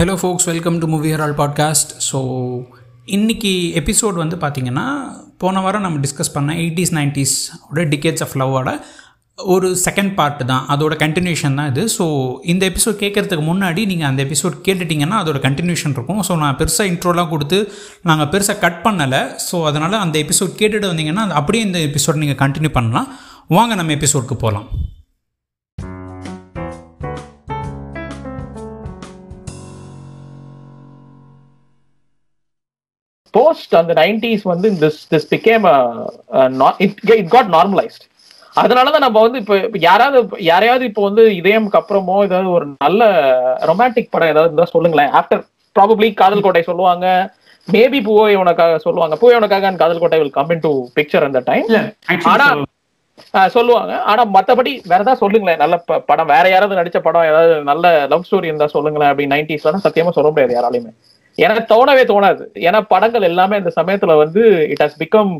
Hello folks welcome to movie Herald podcast so இன்றைக்கி episode வந்து பார்த்திங்கன்னா போன வாரம் நம்ம டிஸ்கஸ் பண்ண எயிட்டிஸ் நைன்டிஸ் ஓட டிகேட்ஸ் ஆஃப் லவ்வோட ஒரு செகண்ட் பார்ட் தான். அதோட கண்டினியூஷன் தான் இது. ஸோ இந்த எபிசோட் கேட்குறதுக்கு முன்னாடி நீங்கள் அந்த எபிசோட் கேட்டுட்டிங்கன்னா அதோட கண்டினியூஷன் இருக்கும். ஸோ நான் பெருசாக இன்ட்ரோலாம் கொடுத்து நாங்கள் பெருசாக கட் பண்ணலை. ஸோ அதனால் அந்த எபிசோட் கேட்டுட்டு வந்தீங்கன்னா அது அப்படியே இந்த எபிசோட் நீங்கள் கண்டினியூ பண்ணலாம். வாங்க நம்ம எபிசோடுக்கு போகலாம் போஸ்ட் அந்த நைன்டிஸ் வந்து this this became it it got normalised அதனாலதான் நம்ம வந்து இப்ப யாராவது யாரையாவது இப்போ வந்து இதயம்க்கு அப்புறமோ ஏதாவது ஒரு நல்ல ரொமான்டிக் படம் ஏதாவது இருந்தா சொல்லுங்களேன். ஆஃப்டர் ப்ராபப்ளி காதல் கோட்டை சொல்லுவாங்க. மேபி பூவை உனக்காக சொல்லுவாங்க. பூவை உனக்காக Kadhal Kottai will come into picture அந்த டைம் ஆனா சொல்லுவாங்க. ஆனா மத்தபடி வேற ஏதாவது சொல்லுங்களேன். நல்ல படம் வேற யாராவது நடிச்ச படம் ஏதாவது நல்ல லவ் ஸ்டோரி இருந்தா சொல்லுங்களேன். அப்படி நைன்டிஸ்லாம் சத்தியமா சொல்ல முடியாது யாராலையுமே. எனக்கு தோணவே தோணாது. ஏன்னா படங்கள் எல்லாமே அந்த சமயத்துல வந்து it has become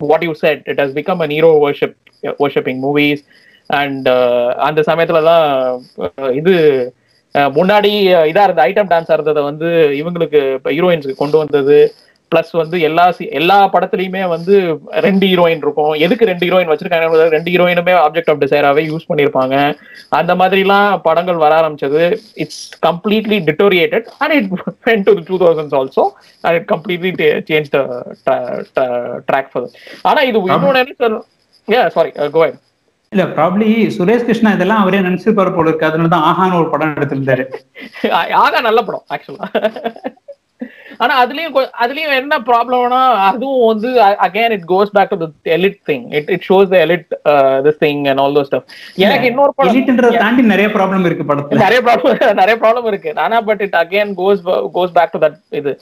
what you said it has become an hero worship worshipping movies and அந்த சமயத்துல தான் uh, இது uh, முன்னாடி uh, இதா இருந்த ஐட்டம் டான்ஸா இருந்ததை வந்து இவங்களுக்கு ஹீரோயின்ஸுக்கு கொண்டு வந்தது. பிளஸ் வந்து எல்லா எல்லா படத்துலயுமே வந்து ரெண்டு ஹீரோயின் இருக்கும். எதுக்கு ரெண்டு ஹீரோயின் வச்சிருக்காங்க ரெண்டு ஹீரோயினுமே ஆப்ஜெக்ட் ஆஃப் டிசைராவே யூஸ் பண்ணிருப்பாங்க அந்த மாதிரிலாம் படங்கள் வர ஆரம்பிச்சது. It's completely deteriorated and it went to two thousands also and it completely change the track for ஆனா இது சார் ஏ சாரி கோயன் இல்ல ப்ராப்ளி சுரேஷ் கிருஷ்ணா இதெல்லாம் அவரே நினைச்சிருப்பாரு போல இருக்கு. அதனால தான் ஆஹான்னு ஒரு படம் எடுத்திருந்தாரு. ஆகா நல்ல படம் ஆக்சுவலா ஆனா அதுலயும் அதுலயும் என்ன ப்ராப்ளம்னா அதுவும் வந்து again it goes back to the elite thing it it shows the elite this thing and all those stuff எனக்கு இன்னொரு படம் எலிட்ன்றதை தாண்டி நிறைய ப்ராப்ளம் இருக்கு படத்துல. நிறைய ப்ராப்ளம் நிறைய ப்ராப்ளம் இருக்கு. ஆனா but it again goes goes back to that இது.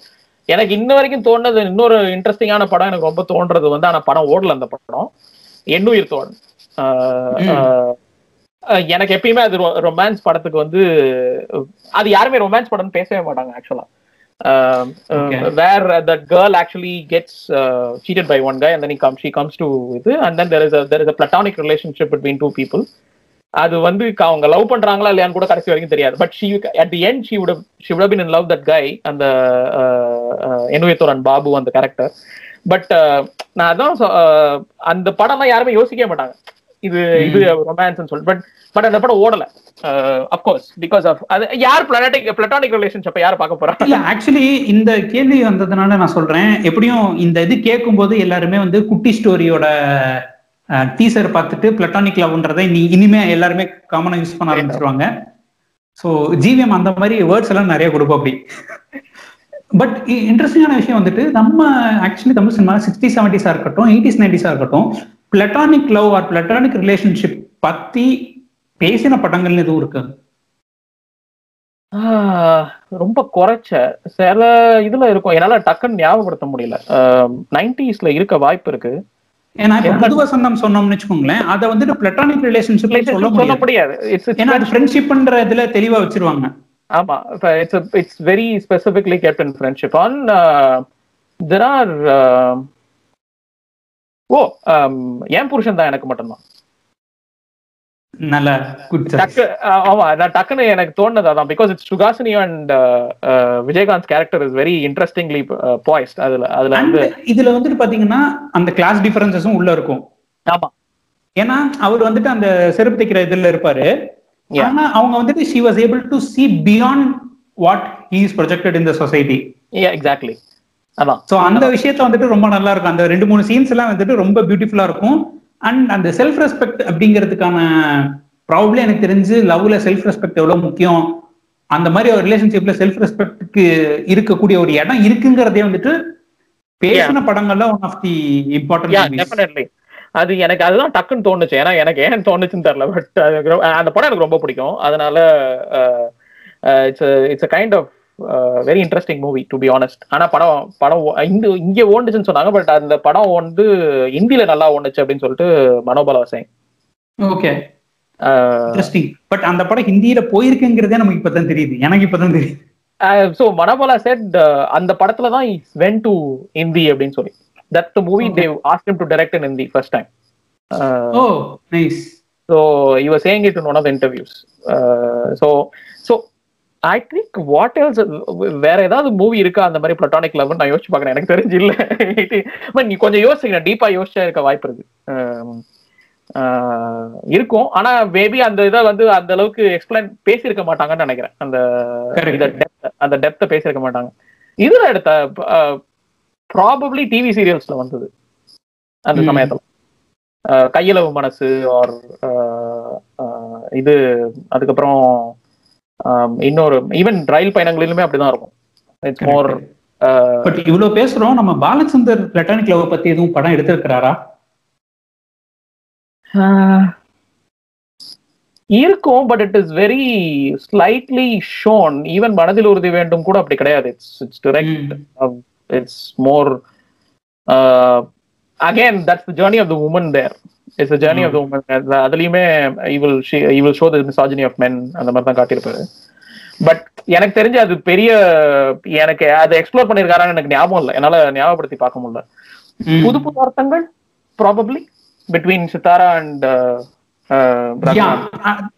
எனக்கு இன்ன வரைக்கும் தோணுது இன்னொரு இன்ட்ரெஸ்டிங்கான படம் எனக்கு ரொம்ப தோன்றது வந்து ஆனா படம் ஓடல அந்த படம். எண்ணுயிர் தோழன். எனக்கு எப்பயுமே அது ரொமான்ஸ் படத்துக்கு வந்து அது யாருமே ரொமான்ஸ் படம்னு பேசவே மாட்டாங்க ஆக்சுவலா Okay. Where that girl actually gets cheated by one guy and then he comes she comes to இது and then there is a there is a platonic relationship between two people. அது வந்து அவங்க love பண்றாங்களா இல்லையான்னு கூட கடைசி வரைக்கும் தெரியாது. But she at the end she would she would been in love that guy அந்த எனுவேத்தோரன் பாபு அந்த கேரக்டர் பட் நான் அதான் அஹ், அந்த படம்லாம் யாருமே யோசிக்கவே மாட்டாங்க. இது இது ரொமான்ஸ் சொல்லிட்டு. பட் பட் அந்த படம் ஓடல. அப்கோர்ஸ் பிகாஸ் ஆஃப் அது யார் பிளானட்டிக் பிளட்டானிக் யார் பார்க்க போறா? இல்ல ஆக்சுவலி இந்த கேள்வி வந்ததுனால நான் சொல்றேன். எப்படியும் இந்த இது கேட்கும்போது எல்லாருமே வந்து குட்டி ஸ்டோரியோட டீசர் பார்த்துட்டு பிளட்டானிக் லவ்ன்றதை நீ இனிமே எல்லாருமே காமனா யூஸ் பண்ண ஆரம்பிச்சிருவாங்க. ஸோ ஜிவிஎம் அந்த மாதிரி வேர்ட்ஸ் எல்லாம் நிறைய கொடுப்போம் அப்படி. பட் இன்ட்ரெஸ்டிங்கான விஷயம் வந்துட்டு நம்ம ஆக்சுவலி தமிழ் சினிமா சிக்ஸ்டி செவன்டிஸா இருக்கட்டும் எயிட்டிஸ் நைன்டிஸா இருக்கட்டும் platonic love or platonic relationship பத்தி பேசின படங்கள்னு எதுவும் இருக்கு? ரொம்ப குறைச்ச. சில இதுல இருக்கும். என்னால டக்குன்னு ஞாபகப்படுத்த முடியல. நைன்டிஸ்ல இருக்க வாய்ப்பு இருக்கு. ஏன்னா புது வசந்தம் சொன்னோம்னு வச்சுக்கோங்களேன் அதை வந்துட்டு பிளட்டானிக் ரிலேஷன்ஷிப் சொல்ல சொல்ல முடியாது. ஏன்னா அது ஃப்ரெண்ட்ஷிப்ன்ற இதுல தெளிவா வச்சிருவாங்க. ஆமா. It's it's very specifically friendship. On there are uh, ஓ என் புருஷன் தான் எனக்கு மட்டும்தான். நல்ல குட் டக்கு ஆஹ் ஆமா நான் டக்குன்னு எனக்கு தோணுது அதான். Because it's Suhasini and Vijayakanth character is very interestingly poised அதுல அதுல வந்து இதுல வந்துட்டு பாத்தீங்கன்னா அந்த கிளாஸ் டிஃபரன்சஸும் உள்ள இருக்கும். ஆமா. ஏன்னா அவர் வந்துட்டு அந்த செருப்பு தைக்கிற இதுல இருப்பாரு. Yeah. ஆனா அவங்க வந்துட்டு she was able to see beyond what he is projected in the society. Exactly அதான். சோ அந்த விஷயத்த வந்துட்டு ரொம்ப நல்லா இருக்கும். அந்த ரெண்டு மூணு சீன்ஸ் எல்லாம் வந்துட்டு ரொம்ப பியூட்டிஃபுல்லா இருக்கும். அண்ட் அந்த செல்ஃப் ரெஸ்பெக்ட் அப்படிங்கிறதுக்கான ப்ராப்ளம் எனக்கு தெரிஞ்சு லவ்ல செல்ஃப் ரெஸ்பெக்ட் எவ்வளவு முக்கியம்? அந்த மாதிரி ஒரு ரிலேஷன்ஷிப்ல செல்ஃப் ரெஸ்பெக்ட்க்கு இருக்கக்கூடிய ஒரு இடம் இருக்குங்கிறதே வந்துட்டு பேசின படங்கள்ல ஒன் ஆஃப் தி இம்பார்ட்டன்ட் அது எனக்கு அதுதான் டக்குன்னு தோணுச்சு. ஏன்னா எனக்கு ஏன் தோணுச்சுன்னு தெரியல. பட் அந்த படம் எனக்கு ரொம்ப பிடிக்கும். அதனால it's it's a kind of very interesting movie to be honest ஆனா படம் படம் இந்த இங்க ஓண்டுச்சுன்னு சொன்னாங்க பட் அந்த படம் வந்து இந்தியில நல்லா ஓடுச்சு அப்படின்னு சொல்லிட்டு மனோபல வசேன் ஓகே இன்ட்ரெஸ்டிங் பட் அந்த படம் ஹிந்தியில போயிருக்குங்கிறதே நமக்கு இப்பதான் தெரியுது. எனக்கு இப்பதான் தெரியுது. ஸோ மனோபலா செட் அந்த படத்துல தான் வென் டு இந்தி அப்படின்னு சொல்லி. That the movie. They ask to direct in Hindi first time oh nice So he was saying it in one of the interviews. I think what else வேற ஏதாவது movie இருக்கா? அந்த மாதிரி பிளட்டானிக் லவ் நான் யோசிச்சு பாக்குறேன் எனக்கு தெரிஞ்சு இல்ல நீ கொஞ்சம் யோசிக்கிறேன் டீப்பா யோசிச்சா இருக்க வாய்ப்பு இருக்கு. இருக்கும். ஆனா மேபி அந்த இதை வந்து அந்த அளவுக்கு எக்ஸ்பிளைன் பேசியிருக்க மாட்டாங்கன்னு நினைக்கிறேன். அந்த அந்த டெப்த பேசியிருக்க மாட்டாங்க. இதுல எடுத்த ப்ராபப்ளி டிவி சீரியல்ஸ்ல வந்தது. அந்த. சமயத்துல. கையளவு மனசு ஆர் இது அதுக்கப்புறம் இன்னொரு ஈவன் ரயில் பயணங்களிலுமே அப்படிதான் இருக்கும். இட்ஸ் மோர் பட் இவ்வளவு பேசுறோம் நம்ம பாலச்சந்தர் பிளட்டானிக் லவ் பத்தி எதுவும் படம் எடுத்திருக்கிறாரா? இருக்கும் but it is very slightly shown even மனதில் உறுதி வேண்டும் கூட அப்படி கிடையாது. It's it's direct it's more again that's the journey of the woman there it's the journey of woman அதுலயுமே evil evil show the misogyny of men அந்த மாதிரி தான் காட்டியிருப்பாரு. பட் எனக்கு தெரிஞ்சு அது பெரிய எனக்கு அதை எக்ஸ்ப்ளோர் பண்ணிருக்காரான்னு எனக்கு ஞாபகம் இல்லை. என்னால ஞாபகப்படுத்தி பார்க்க முடியல. புது புது அர்த்தங்கள் probably between Sithara and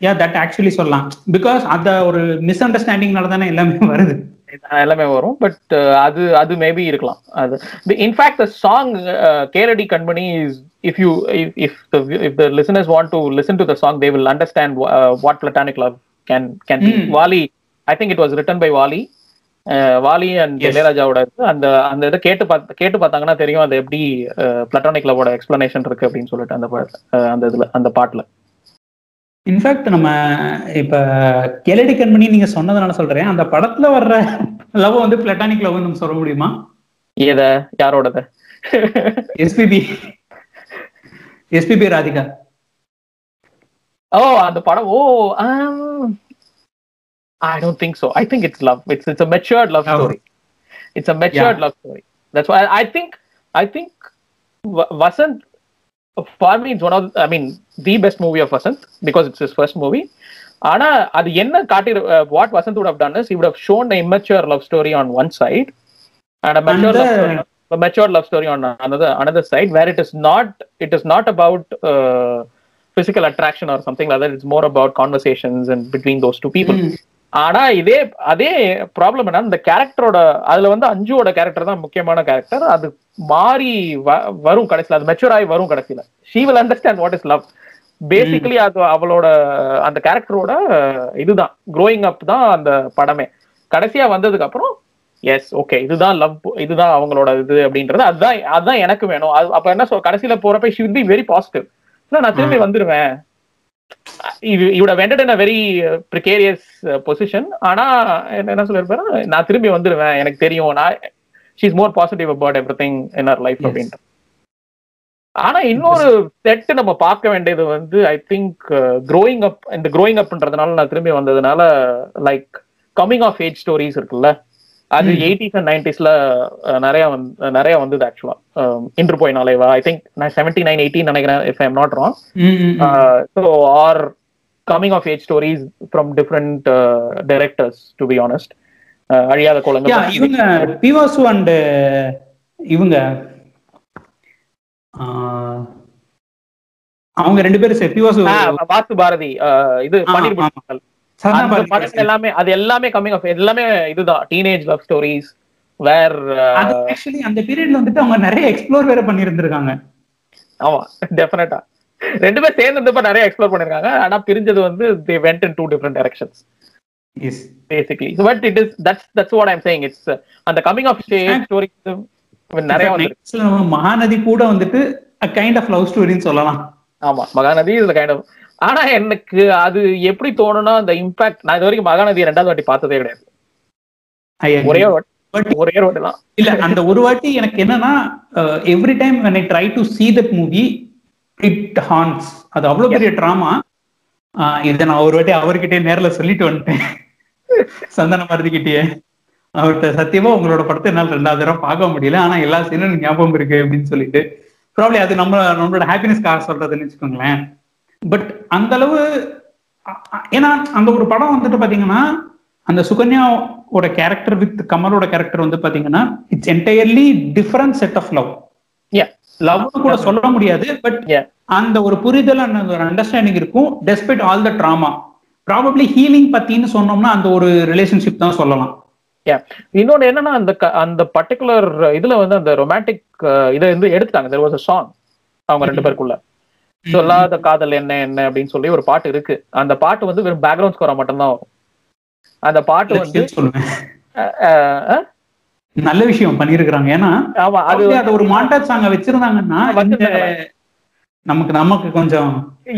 yeah that actually சொல்லலாம். பிகாஸ் அந்த ஒரு மிஸ் அண்டர்ஸ்டாண்டிங்னால தானே எல்லாமே வருது. எல்லாமே வரும். பட் அது அது மேபி இருக்கலாம். அது in fact the song Keladi Kanmani is if you if if the listeners want to listen to the song they will understand what platonic love can can be. Vaali I think it was written by Vaali Vaali and. இளையராஜாவோட அந்த அந்த இதை கேட்டு பார்த்து கேட்டு பார்த்தாங்கன்னா தெரியும் அது எப்படி பிளட்டானிக் லவோட எக்ஸ்பிளனேஷன் இருக்கு அப்படின்னு சொல்லிட்டு அந்த அஹ் அந்த இதுல அந்த பாட்டுல. இன்ஃபேக்ட் நம்ம இப்ப கெலடி கண்மணி நீங்க சொன்னதுனால சொல்றேன். அந்த படத்துல வர்ற லவ் வந்து பிளட்டானிக் லவ் நம்ம சொல்ல முடியுமா? எத? யாரோடத? SPB SPB Radhika. ஓ அந்த படம் ஓ I don't think so I think it's love it's it's a matured love. Story it's a matured love story that's I think I think Vasanth for me it's one of I mean the best movie of Vasanth because it's is first movie ஆனா அது என்ன காட்டி what Vasanth would have done is he would have shown a immature love story on one side and a mature And love the- story a mature love story on another another side where it is not it is not about uh, physical attraction or something like that it's ஆனா இதே அதே problem என்ன இந்த கேரக்டரோட அதுல வந்து அஞ்சுவோட character தான் முக்கியமான கேரக்டர் அது மாறி வரும் கடைசியில. அது மெச்சூர் ஆகி வரும் கடைசியில. She will understand what is love basically அது அவளோட அந்த கேரக்டரோட இதுதான். Growing அப் தான் அந்த படமே. கடைசியா வந்ததுக்கு அப்புறம் எஸ் ஓகே இதுதான் லவ் இதுதான் அவங்களோட இது அப்படின்றது. அதுதான் அதுதான் எனக்கு வேணும். அது அப்ப என்ன சொல் கடைசியில போறப்ப she will be very positive இல்ல நான் திரும்பி வந்துருவேன். இவோட ended in a very precarious position ஆனா என்ன சொல்லிருப்பாரு நான் திரும்பி வந்துருவேன். எனக்கு தெரியும். நான் she's more positive about everything in her life Yes. அப்படின்ட்டு. ஆனா இன்னொரு செட் நம்ம பார்க்க வேண்டியது வந்து ஐ திங்க் க்ரோயிங் அப் இந்த க்ரோயிங் அப்ன்றதுனால நான் திரும்பி வந்ததுனால like coming of age stories இருக்குல்ல? அது. எயிட்டிஸ் அண்ட் நைன்டிஸ்ல நிறைய வந்து நிறைய வந்தது ஆக்சுவலா இன்று போய் நாளைவா? ஐ திங்க் நான் செவன்டி நைன் எயிட்டின் நினைக்கிறேன் if I'm not wrong so are coming of age stories from different directors to be honest அழியாத குழந்தை இவங்க பிவாசு அண்ட் இவங்க அவங்க ரெண்டு பேரும் பிவாசு வாஸ்து பாரதி இது பன்னீர் படங்கள் எல்லாமே அது எல்லாமே கம்மிங் ஆஃப் எல்லாமே இதுதான் டீனேஜ் லவ் ஸ்டோரிஸ் வேர் அது ஆக்சுவலி அந்த பீரியட்ல வந்துட்டு அவங்க நிறைய எக்ஸ்ப்ளோர் வேற பண்ணியிருந்திருக்காங்க. ஆமா டெஃபினட்டா ரெண்டு பேர் சேர்ந்து இருந்தப்ப நிறைய எக்ஸ்ப்ளோர் பண்ணிருக்காங்க ஆனா பிரிஞ்சது வந்து they went in two different directions yes basically but it is that's that's what I'm saying it's அந்த கமிங் ஆஃப் ஸ்டோரி நிறைய வந்து மகாநதி கூட வந்துட்டு கைண்ட் ஆஃப் லவ் ஸ்டோரின்னு சொல்லலாம். ஆமா மகாநதி இதுல கைண்ட் ஆஃப் ஆனா எனக்கு அது எப்படி தோணும்னா அந்த இம்பாக்ட் நான் இது வரைக்கும் மகாநதியை ரெண்டாவது வாட்டி பார்த்ததே கிடையாது. ஒரே ஒரு வாட்டி ஒரே வாட்டி தான் இல்ல அந்த ஒரு வாட்டி எனக்கு என்னன்னா every time when I try to see that movie it haunts அது அவ்வளவு பெரிய ட்ராமா இதை நான் ஒரு வாட்டி அவர்கிட்டயே நேர்ல சொல்லிட்டு வந்துட்டேன். சந்தன பாரதிக்கிட்டயே அவர்கிட்ட சத்தியமா உங்களோட படத்தை என்னால் ரெண்டாவது தடவை பார்க்க முடியல. ஆனா எல்லா சீனும் ஞாபகம் இருக்கு அப்படின்னு சொல்லிட்டு. ப்ராப்ளி அது நம்ம நம்மளோட ஹாப்பினஸ்க்காக சொல்றதுன்னு வச்சுக்கோங்களேன். பட் அந்த அளவு ஏன்னா அந்த ஒரு படம் வந்துட்டு பாத்தீங்கன்னா அந்த சுகன்யாவோட கேரக்டர் வித் கமலோட கேரக்டர் வந்து பாத்தீங்கன்னா it's entirely different set of love Yeah. Love கூட சொல்ல முடியாது பட். அந்த ஒரு புரிதல் அந்த ஒரு அண்டர்ஸ்டாண்டிங் இருக்கும் despite all the drama probably healing பத்தின்னு சொன்னோம்னா அந்த ஒரு ரிலேஷன்ஷிப் தான் சொல்லலாம். இன்னொன்னு என்னன்னா அந்த அந்த பர்டிகுலர் இதுல வந்து அந்த ரொமான்டிக் இதை வந்து எடுத்துட்டாங்க. தெர் வாஸ் அ சாங் அவங்க ரெண்டு பேருக்குள்ள. சொல்லாத காதல் என்ன என்ன அப்படின்னு சொல்லி ஒரு பாட்டு இருக்கு. அந்த பாட்டு வந்து வெறும் பேக்ரவுண்ட் ஸ்கோரா மட்டும்தான் வரும். அந்த பாட்டு வந்து நல்ல விஷயம் பண்ணிருக்கிறாங்க. ஏன்னா ஆமா அது அது அது ஒரு மாண்டாட் சாங்க வச்சிருந்தாங்கன்னா. நமக்கு நமக்கு கொஞ்சம்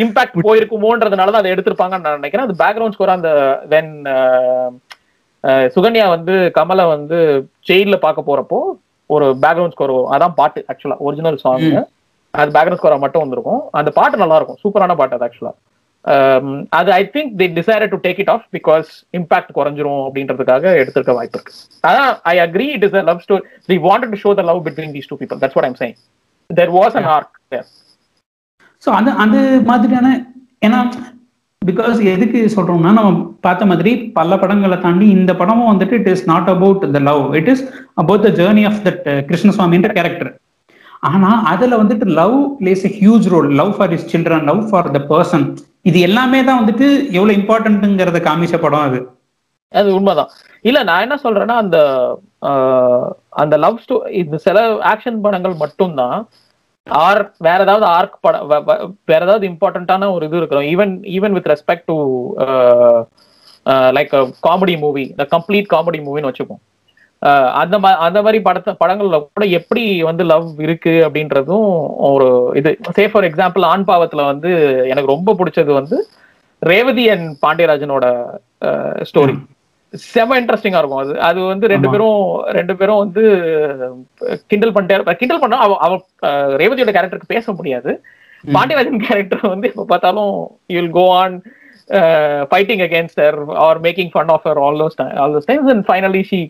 இம்பாக்ட் போயிருக்குமோன்றதுனால தான் அதை எடுத்திருப்பாங்கன்னு நான் நினைக்கிறேன். அந்த பேக்ரவுண்ட் ஸ்கோர் அந்த வென் சுகன்யா வந்து கமலை வந்து ஜெயில பார்க்க போறப்போ ஒரு பேக்ரவுண்ட் ஸ்கோர் வரும். அதான் பாட்டு ஆக்சுவலா ஒரிஜினல் சாங் அது பேக்ரவுண்ட் ஸ்கோரா மட்டும் வந்திருக்கும். அந்த பாட்டு நல்லா இருக்கும் சூப்பரான பாட்டு அது ஆக்சுவலா அது I think they decide to take it off because impact குறைஞ்சிரும் அப்படின்றதுக்காக எடுத்திருக்க வாய்ப்பு இருக்கு. அதான் I agree it is love story they wanted to show the love between these two people that's what I'm saying there was an arc so அது அது மாதிரியான ஏன்னா பிகாஸ் எதுக்கு சொல்றோம்னா நம்ம பார்த்த மாதிரி பல படங்களை தாண்டி இந்த படமும் வந்துட்டு it is not about the love it is about the journey of that கிருஷ்ணசுவாமின்ற character ஆனா அதுல வந்துட்டு love plays a huge role love for his children love for the person இது எல்லாமே தான் வந்துட்டு எவ்வளவு இம்பார்ட்டன்ட்ங்கிறத காமிச்ச படம் அது. அது உண்மைதான். இல்ல நான் என்ன சொல்றேன்னா அந்த அந்த லவ் ஸ்டோ இந்த சில ஆக்ஷன் படங்கள் மட்டும்தான். ஆர் வேற ஏதாவது ஆர்க் படம் வேற ஏதாவது இம்பார்ட்டன்டான ஒரு இது இருக்கிறோம் even even with respect to like comedy movie the complete comedy மூவின்னு வச்சுப்போம். அந்த மா அந்த மாதிரி படத்தை படங்கள்ல கூட எப்படி வந்து லவ் இருக்கு அப்படின்றதும் ஒரு இது. சே ஃபார் எக்ஸாம்பிள் ஆண் பாவத்துல வந்து எனக்கு ரொம்ப பிடிச்சது வந்து ரேவதி அண்ட் பாண்டியராஜனோட ஸ்டோரி செம இன்ட்ரெஸ்டிங்கா இருக்கும். அது அது வந்து ரெண்டு. பேரும் ரெண்டு பேரும் வந்து கிண்டல் பண்ணிட்டே கிண்டல் பண்ணா அவ அவ ரேவதியோட கேரக்டருக்கு பேச முடியாது. பாண்டியராஜன் கேரக்டர் வந்து எப்ப பார்த்தாலும் you'll go on fighting against her or making fun of her all those all those times and finally she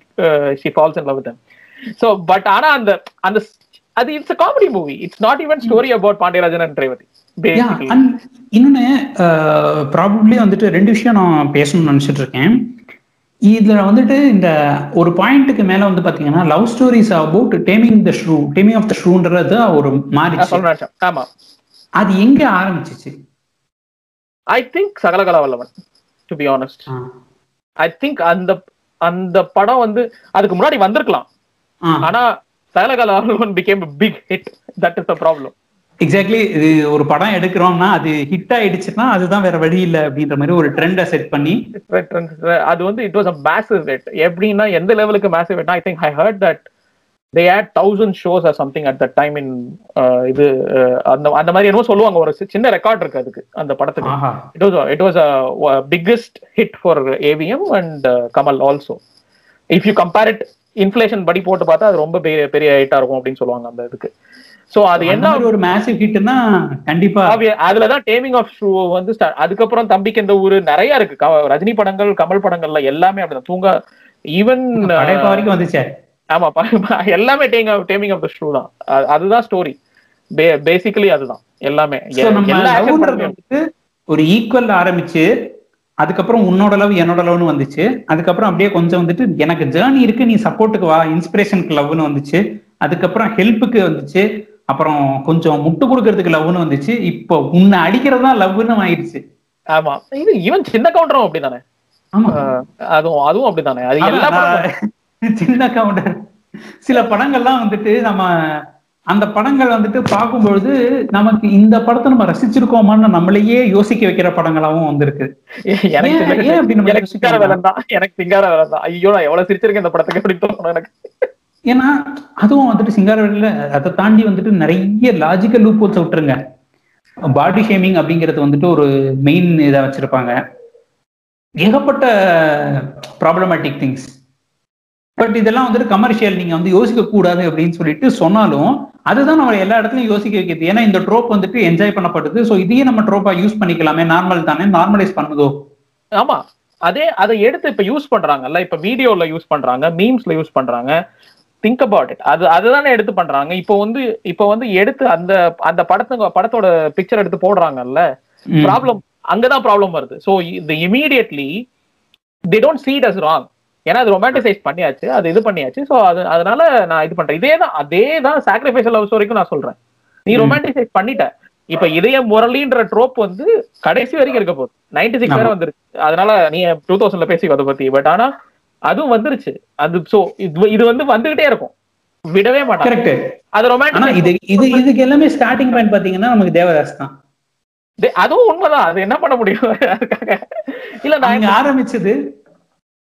she falls in love with so but ஆனா அந்த அந்த அது it's a comedy movie it's not even story about Pandiarajan and Revathi and இன்னொன்னு probably வந்துட்டு ரெண்டு விஷயம் நான் பேசணும்னு நினைச்சிட்டு இருக்கேன். இதுல வந்துட்டு இந்த ஒரு பாயிண்ட்டுக்கு மேல வந்து பாத்தீங்கன்னா love stories about taming the shrew taming of the ஷ்ரூன்றது ஒரு நினைச்சேன் ஆமா. அது எங்க ஆரம்பிச்சிச்சு? I think Sakalakala Vallavan to be honest I think அந்த அந்த படம் வந்து அதுக்கு முன்னாடி வந்திருக்கலாம். ஆனா Sakalakala Vallavan became big hit that is the problem exactly இது ஒரு படம் எடுக்கிறோம்னா அது ஹிட் ஆயிடுச்சுன்னா அதுதான் வேற வழி இல்லை அப்படின்ற மாதிரி ஒரு ட்ரெண்டை செட் பண்ணி. அது வந்து it was a massive hit எப்படின்னா எந்த லெவலுக்கு massive ஹிட்னா I think I heard that they had thousand shows or something at the time in இது uh, அந்த அந்த மாதிரி என்னமோ சொல்லுவாங்க. ஒரு சின்ன ரெக்கார்ட் இருக்கு அதுக்கு அந்த படத்துக்கு. was a, a biggest hit for AVM and uh, Kamal also. If you compare it inflation படி போட்டு பார்த்தா அது ரொம்ப பெரிய பெரிய ஹிட்டா இருக்கும் அப்படின்னு சொல்லுவாங்க அந்த இதுக்கு. சோ அது என்ன ஒரு மேசிவ் ஹிட்னா கண்டிப்பா obvious- அதுலதான் டேமிங் ஆஃப் ஷூ வந்து start- அதுக்கப்புறம் தம்பிக்கு இந்த ஊரு நிறைய இருக்கு. ரஜினி படங்கள் கமல் படங்கள்ல எல்லாமே அப்படிதான். தூங்க ஈவன் வரைக்கும் வந்துச்சே. ஆமா ப- எல்லாமே டேமிங் ஆஃப் த ஷூ தான். அது- அதுதான் ஸ்டோரி பேசிக்கலி அதுதான். எல்லாமே. ஒரு ஈக்குவல் ஆரம்பிச்சு அதுக்கப்புறம் உன்னோட லவ் என்னோட லவ்னு வந்துச்சு. அதுக்கப்புறம் அப்படியே கொஞ்சம் வந்துட்டு எனக்கு ஜேர்னி இருக்கு நீ சப்போர்ட்டுக்கு வா இன்ஸ்பிரேஷனுக்கு லவ்னு வந்துச்சு. அதுக்கப்புறம் ஹெல்ப்புக்கு வந்துச்சு. அப்புறம் கொஞ்சம் முட்டு கொடுக்கறதுக்கு லவ்னு வந்துச்சு. இப்போ உன்னை அடிக்கிறது தான் லவ்னு ஆயிடுச்சு. ஆமா. இது ஈவன் சின்ன கவுண்டரும் அப்படிதானே ஆமா. அதுவும் அதுவும் அப்படிதானே அது எல்லா அதான் படமும். நான் சின்ன கவுண்டர் சில படங்கள்லாம் வந்துட்டு நம்ம அந்த படங்கள் வந்துட்டு பார்க்கும்பொழுது நமக்கு இந்த படத்தை நம்ம ரசிச்சிருக்கோமான்னு நம்மளையே யோசிக்க வைக்கிற படங்களாவும் வந்திருக்கு. எனக்கு சிங்கார? வேலன் தான் எனக்கு சிங்கார தான் ஐயோ நான் எவ்வளவு சிரிச்சிருக்கேன் இந்த படத்துக்கு தோணும் எனக்கு. ஏன்னா அதுவும் வந்துட்டு சிங்காரவேல அதை தாண்டி வந்துட்டு நிறைய லாஜிக்கல் லூப் வச்சு விட்டுருங்க. பாடி ஷேமிங் அப்படிங்கிறது வந்துட்டு ஒரு மெயின் இதை வச்சிருப்பாங்க. ஏகப்பட்ட ப்ராப்ளமேட்டிக் திங்ஸ் பட் இதெல்லாம் வந்துட்டு கமர்ஷியல் நீங்க வந்து யோசிக்க கூடாது அப்படின்னு சொல்லிட்டு சொன்னாலும் அதுதான் நம்ம எல்லா இடத்துலயும் யோசிக்க வைக்கிறது. ஏன்னா இந்த ட்ரோப் வந்துட்டு என்ஜாய் பண்ணப்படுது. ஸோ இதையே நம்ம ட்ரோப்பா யூஸ் பண்ணிக்கலாமே. நார்மல் தானே? நார்மலைஸ் பண்ணுதோ? ஆமா. அதே அதை எடுத்து இப்ப யூஸ் பண்றாங்கல்ல. இப்ப வீடியோல யூஸ் பண்றாங்க மீம்ஸ்ல யூஸ் பண்றாங்க. திங்க் அபவுட் இட் அது அதுதானே எடுத்து பண்றாங்க. இப்போ வந்து இப்போ வந்து எடுத்து அந்த அந்த படத்துங்க படத்தோட பிக்சர் எடுத்து போடுறாங்கல்ல. ப்ராப்ளம் அங்கதான் ப்ராப்ளம் வருது. ஸோ இந்த immediately they don't see it as wrong ஏன்னா அது ரொமான்டிசைஸ் பண்ணியாச்சு அது இது பண்ணியாச்சு. ஸோ அது அதனால நான் இது பண்றேன். இதே தான் அதே தான் சாக்ரிஃபைஸ் லவ் ஸ்டோரிக்கும் நான் சொல்றேன். நீ. ரொமான்டிசைஸ் பண்ணிட்ட. இப்ப இதய முரளின்ற ட்ரோப் வந்து கடைசி வரைக்கும் இருக்க போகுது. நைன்டி சிக்ஸ் வரை வந்துருச்சு அதனால நீ டூ தௌசண்ட்ல பேசி அதை பத்தி. பட் ஆனா அதுவும் வந்துருச்சு. அது சோ இது வந்து வந்துகிட்டே இருக்கும். விடவே மாட்டாங்க அது ரொமான்டிக் இது இது இதுக்கு எல்லாமே ஸ்டார்டிங் பாயிண்ட் பாத்தீங்கன்னா நமக்கு தேவதாஸ் தான். அதுவும் உண்மைதான். அது என்ன பண்ண முடியும்? இல்ல நான் அவங்க ஆரம்பிச்சது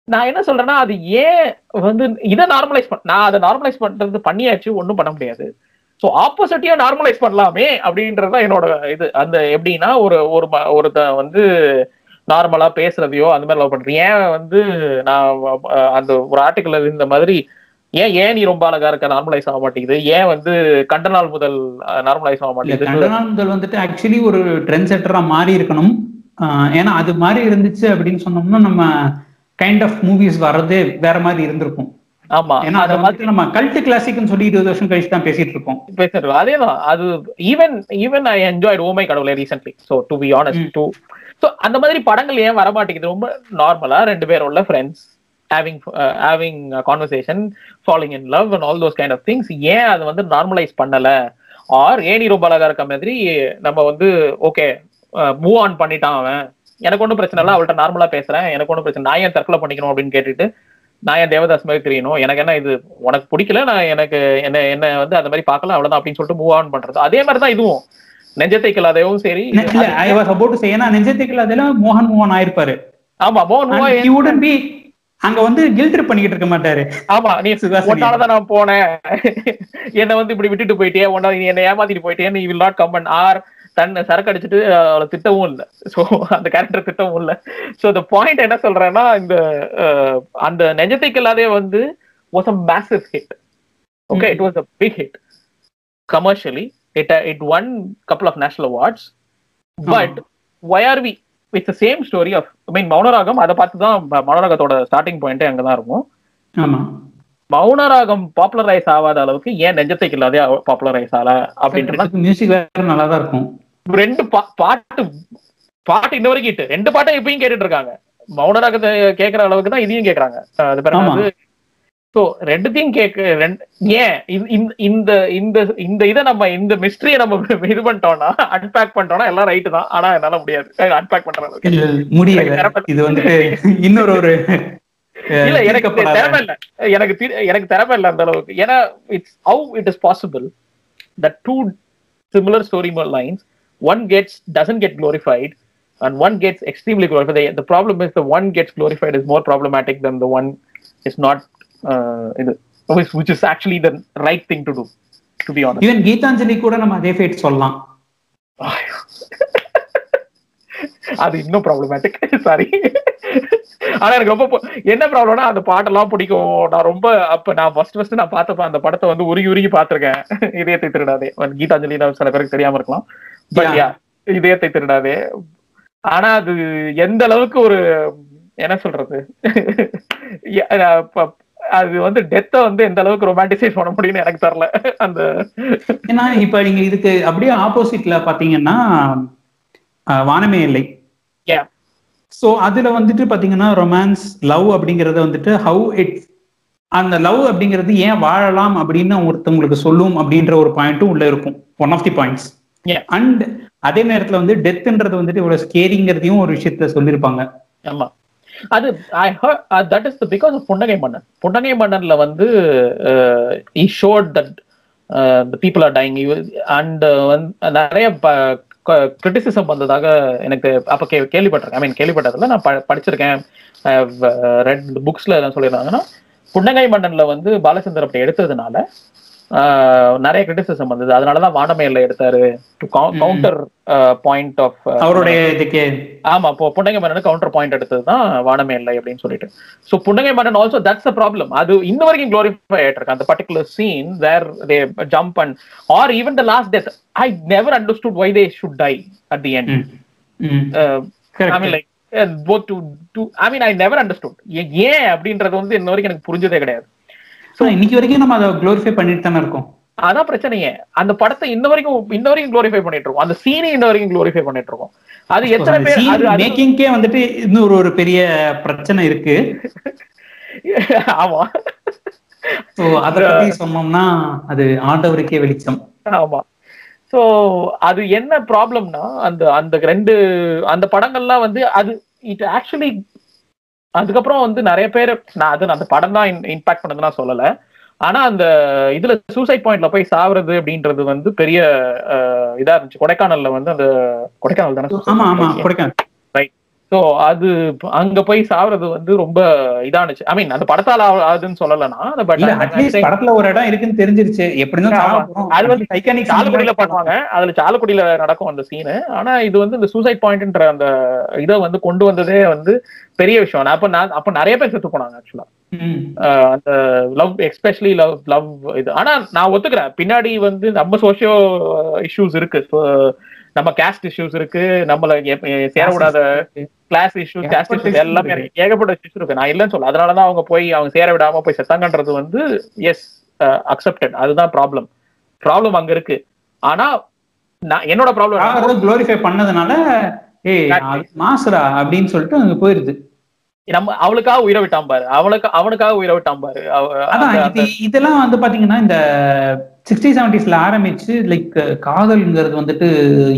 நான் என்ன சொல்றேன்னா அது ஏன் வந்து இதை நார்மலைஸ் பண்ண நான் அதை நார்மலைஸ் பண்றது பண்ணியாச்சு ஒண்ணும் பண்ண முடியாது. ஸோ ஆப்போசிட்டியா நார்மலைஸ் பண்ணலாமே அப்படின்றது தான் என்னோட இது. அந்த எப்படின்னா ஒரு ஒரு ம- ஒருத்த வந்து நார்மலா பேசுறதையோ அந்த மாதிரி லவ் பண்றேன் ஏன் வந்து நான் அந்த ஒரு ஆர்டிக்கல் இந்த மாதிரி ஏன் ஏன் நீ ரொம்ப அழகா இருக்க நார்மலைஸ் ஆக மாட்டேங்குது? ஏன் வந்து கண்ட நாள் முதல் நார்மலைஸ் ஆக மாட்டேங்குது? கண்டனால் முதல் வந்துட்டு ஆக்சுவலி ஒரு ட்ரெண்ட் செட்டரா மாறி இருக்கணும். ஏன்னா அது மாதிரி இருந்துச்சு அப்படின்னு சொன்னோம்னா நம்ம கைண்ட் ஆஃப் மூவிஸ் வர்றதே வேற மாதிரி இருந்திருக்கும். ஆமா. ஏன்னா அதை வந்துட்டு நம்ம கல்ட் கிளாசிக்னு சொல்லி இருபது வருஷம் கழிச்சு தான் பேசிட்டு இருக்கோம். பேசுறது அதேதான். அது even even I enjoyed oh my கடவுளை recently so to be honest to so அந்த மாதிரி படங்கள் ஏன் வர மாட்டேங்குது ரொம்ப நார்மலா ரெண்டு பேர் உள்ள friends having having conversation falling in love and all those kind of things ஏன் அது வந்து நார்மலைஸ் பண்ணல? ஆர் ஏன் ரொம்ப அழகா இருக்க மாதிரி நம்ம வந்து ஓகே மூவ் ஆன் பண்ணிட்டான் அவன். எனக்கு ஒன்றும் பிரச்சனை இல்லை. அவள்கிட்ட நார்மலா பேசுறேன். எனக்கு ஒன்றும் பிரச்சனை நான் ஏன் தற்கொலை பண்ணிக்கணும் அப்படின்னு கேட்டுட்டு நான் ஏன் தேவதாஸ் மாதிரி தெரியணும்? எனக்கு என்ன இது? உனக்கு பிடிக்கல? நான் எனக்கு என்ன என்ன வந்து அந்த மாதிரி பார்க்கலாம் அவ்வளவுதான் அப்படின்னு சொல்லிட்டு மூவ் ஆன் பண்றது. அதே மாதிரி தான் இதுவும். நெஞ்சத்தை கில்லாதையும் சரி. நெஞ்சத்துக்குள்ள அதெல்லாம் மோகன் மோகன் ஆயிருப்பாரு. ஆமா மோகன் வுடன் பி அங்க வந்து கில்ட் ட்ரிப் பண்ணிக்கிட்டு இருக்க மாட்டாரு. ஆமா நீ சுகாசினி. ஒன்னாலதான் நான் போனேன். என்ன வந்து இப்படி விட்டுட்டு போயிட்டே உன்ன நீ என்ன ஏமாத்திட்டு போயிட்டே நீ வில் நாட் கம் ஆர் தன்னை சரக்கு அடிச்சுட்டு அவளை திட்டவும் இல்ல. சோ அந்த கேரக்டர் திட்டவும் இல்ல. சோ the பாயிண்ட் என்ன சொல்றேன்னா இந்த அந்த நெஞ்சத்தைக்கு இல்லாதே வந்து was a massive hit okay it was a big hit commercially it it won couple of national awards but why are we with same story of I mean Mounaragam அதை பார்த்து தான் மௌனராகத்தோட ஸ்டார்டிங் பாயிண்டே அங்கதான் இருக்கும். ஆமா. மௌனராகம் பாப்புலரைஸ் ஆகாத அளவுக்கு ஏன் நெஞ்சத்தை இல்லாதே popularise ஆகல அப்படின்றது மியூசிக் வேற நல்லா தான் இருக்கும். ரெண்டு பாட்டு பாட்டு இன்ன வரைக்கும் hit. ரெண்டு பாட்டும் இப்பயும் கேட்டுட்டு இருக்காங்க மௌனராகத்தை கேட்கற அளவுக்கு தான் இதையும் கேக்குறாங்க. அஹ் அது. வந்து சோ ரெண்டுத்தையும் கேட்க ஏன் இந்த- இந்த இந்த இதை நம்ம இந்த மிஸ்ட்ரியை நம்ம இது பண்ணிட்டோம்னா அன்பேக் பண்ணிட்டோம்னா எல்லாம் ரைட்டு தான். ஆனா என்னால முடியாது. அன்பேக் பண்ற அளவுக்கு. முடியல. இது வந்துட்டு இன்னொரு ஒரு இல்ல எனக்கு திறமை இல்ல எனக்கு தி- எனக்கு திறமை இல்ல அந்த அளவுக்கு. ஏன்னா it's how it is possible that two similar story lines one gets doesn't get glorified and one gets extremely glorified the, the problem is the one gets glorified is more problematic than the one is not uh, இது which, which is actually the right thing to do to be honest even Geetanjali கூட நம்ம அதே fat சொல்லலாம் அது இன்னும் problematic sorry ஆனா எனக்கு ரொம்ப என்ன ப்ராப்ளம்னா அந்த பாட்டெல்லாம் பிடிக்கும். நான் ரொம்ப அப்ப நான் ஃபர்ஸ்ட் ஃபர்ஸ்ட் நான் பார்த்தப்ப அந்த படத்தை வந்து உருகி உருகி பார்த்திருக்கேன். இதயத்தை திருடாதே. கீதாஞ்சலி சில பேருக்கு தெரியாம இருக்கலாம். இதயத்தை திருடாதே. ஆனா அது எந்த அளவுக்கு ஒரு என்ன சொல்றது? அது வந்து டெத்தை வந்து எந்த அளவுக்கு ரொமான்டிசைஸ் பண்ண முடியும்னு எனக்கு தெரியல. அந்த ஏன்னா இப்ப நீங்க இதுக்கு அப்படியே ஆப்போசிட்ல பாத்தீங்கன்னா வானமே இல்லை. சோ அதுல வந்துட்டு பாத்தீங்கன்னா ரொமான்ஸ் லவ் அப்படிங்கறது வந்துட்டு ஹவு இட் அந்த லவ் அப்படிங்கிறது ஏன் வாழலாம் அப்படின்னு ஒருத்தவங்களுக்கு சொல்லும் அப்படின்ற ஒரு பாயிண்ட்டும் உள்ள இருக்கும். One of the points. And அதே நேரத்துல வந்து டெத்ன்றது வந்துட்டு இவ்வளவு ஸ்கேரிங்கிறதையும் ஒரு விஷயத்த சொல்லியிருப்பாங்க. ஆமா. அது I that is because of Punnagai Mannan Punnagai மன்னன்ல வந்து he showed that people are dying and வந்து நிறைய கிரிட்டிசிசம் வந்ததாக எனக்கு அப்ப கே கேள்விப்பட்டிருக்கேன். ஐ மீன் கேள்விப்பட்டதில்ல. நான் ப- படிச்சிருக்கேன். ரெட் புக்ஸ்ல என்ன சொல்லியிருந்தாங்கன்னா புன்னகை மன்னன்ல வந்து பாலச்சந்தர் அப்படி எடுத்ததுனால நிறைய கிரிட்டிசிசம் வந்தது. அதனாலதான் வானமையில எடுத்தாரு. டு கவுண்டர் பாயிண்ட் ஆஃப் அவருடைய இதுக்கு. ஆமா இப்போ புன்னகை மன்னன் கவுண்டர் பாயிண்ட் எடுத்தது தான் வானமே இல்லை அப்படின்னு சொல்லிட்டு. ஸோ புன்னகை Mannan also that's a problem அது இன்ன வரைக்கும் க்ளோரிஃபை ஆயிட்டு இருக்கு அந்த particular scene where they jump and or even the last death I never understood why they should die at the end I mean like both to to I mean I never understood ஏன் அப்படின்றது வந்து இன்ன வரைக்கும் எனக்கு புரிஞ்சதே கிடையாது. இன்னைக்கு வரைக்கும் நம்ம அதை குளோரிஃபை பண்ணிட்டு தானே இருக்கோம். அதான் பிரச்சனையே. அந்த படத்தை இன்ன வரைக்கும் இன்ன வரைக்கும் க்ளோரிஃபை பண்ணிட்டு இருக்கோம். அந்த சீனை இன்ன வரைக்கும் க்ளோரிஃபை பண்ணிட்டு இருக்கோம். அது எத்தனை பேர் மேக்கிங்கே வந்துட்டு இன்னொரு ஒரு பெரிய பிரச்சனை இருக்கு. ஆமா. ஸோ அதை பத்தி சொன்னோம்னா அது ஆண்டவருக்கே வெளிச்சம். ஆமா. சோ அது என்ன ப்ராப்ளம்னா அந்த அந்த ரெண்டு அந்த படங்கள்லாம் வந்து அது இட் ஆக்சுவலி அதுக்கப்புறம் வந்து நிறைய பேர் நான் அது அந்த படம் தான் இம்பாக்ட் நான் சொல்லல. ஆனா அந்த இதுல சூசைட் பாயிண்ட்ல போய் சாவுறது அப்படின்றது வந்து பெரிய அஹ், இதா இருந்துச்சு. கொடைக்கானல்ல வந்து அந்த கொடைக்கானல் தானே? சோ அது அங்க போய் சாவுறது வந்து ரொம்ப இதானுச்சு. ஐ மீன் அந்த படத்தால ஆகுதுன்னு சொல்லலனா பட் அட்லீஸ்ட் படத்துல ஒரு இடம் இருக்குன்னு தெரிஞ்சிருச்சு. எப்படிதான். அது வந்து டைட்டானிக் சாலக்குடியில பண்ணுவாங்க. அதுல சாலக்குடியில நடக்கும் அந்த சீனு ஆனா இது வந்து இந்த சூசைட் பாயிண்ட்ன்ற அந்த இதை வந்து கொண்டு வந்ததே வந்து பெரிய விஷயம். நான் அப்ப நான் அப்ப நிறைய பேர் செத்து போனாங்க ஆக்சுவலா. அந்த லவ் எஸ்பெஷலி லவ் லவ் இது. ஆனா நான் ஒத்துக்கிறேன். பின்னாடி வந்து நம்ம சோஷியோ இஷ்யூஸ் இருக்கு. நம்ம கேஸ்ட் இஷ்யூஸ் இருக்கு நம்மள எ- எ- சேர விடாத கிளாஸ் இஷ்யூஸ் கேஸ்ட் இஷ்யூஸ் எல்லாமே. ஏகப்பட்ட இஷ்யூஸ் இருக்கு. நான் இல்லைன்னு சொல்ல அதனாலதான் அவங்க போய் அவங்க சேர விடாம போய் செத்தாங்கன்றது வந்து எஸ் அக்செப்டட் அதுதான் ப்ராப்ளம் ப்ராப்ளம் அங்க இருக்கு. ஆனா நான் என்னோட ப்ராப்ளம் குளோரிஃபை பண்ணதுனால ஏய் மாசுடா அப்படின்னு சொல்லிட்டு அங்க போயிருது. நம்ம அவளுக்காக உயிரை விட்டான் பாரு. அவளுக்கு அவனுக்காக உயிரை விட்டான் பாரு. இதெல்லாம் வந்து பாத்தீங்கன்னா இந்த சிக்ஸ்டி செவன்டிஸ்ல ஆரம்பிச்சு லைக் காதல்ங்கிறது வந்துட்டு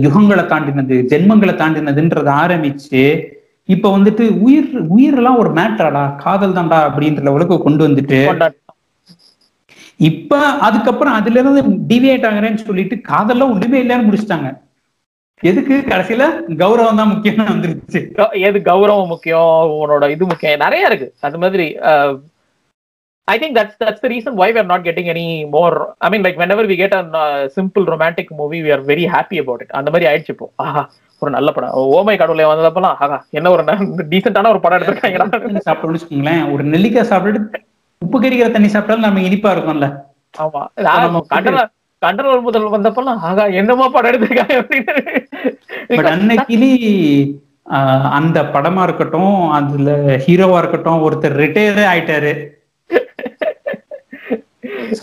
யுகங்களை தாண்டினது ஜென்மங்களை தாண்டினதுன்றது ஆரம்பிச்சு இப்ப வந்துட்டு உயிர் உயிரெல்லாம் ஒரு மேட்டராடா காதல் தான்டா அப்படின்ற லெவலுக்கு கொண்டு வந்துட்டு. இப்ப அதுக்கப்புறம் அதுல இருந்து டிவியேட் ஆகுறேன்னு சொல்லிட்டு காதல்லாம் ஒண்ணுமே இல்லைன்னு முடிச்சிட்டாங்க. எதுக்கு கடைசியில கௌரவம் தான் முக்கியம்னு வந்துருச்சு. எது கௌரவம் முக்கியம்? உன்னோட இது முக்கியம். நிறைய இருக்கு. அது மாதிரி I think that's that's the reason why we are not getting any more I mean like whenever we get a simple romantic movie we are very happy about it. அந்த மாதிரி ஆயிடுச்சு இப்போ. ஆஹா ஒரு நல்ல படம். ஓமை கடவுளை வந்ததப்பெல்லாம் ஆஹா என்ன ஒரு டீசென்டான ஒரு படம் எடுத்திருக்காங்கடா. தண்ணி சாப்பிட்டோம்னு வச்சுக்கோங்களேன். ஒரு நெல்லிக்காய் சாப்பிட்டுட்டு உப்பு கறிக்கிற தண்ணி சாப்பிட்டாலும் நம்ம இனிப்பா இருக்கும்ல. ஆமா. நம்ம கண்டன கண்டன முதல் வந்தப்பெல்லாம் ஆகா என்னமா படம் எடுத்திருக்காங்க பட் அப்படின்னு அன்னைக்கிலி ஆஹ், அந்த படமா இருக்கட்டும் அதுல ஹீரோவா இருக்கட்டும் ஒருத்தர் ரிட்டையரே ஆயிட்டாரு.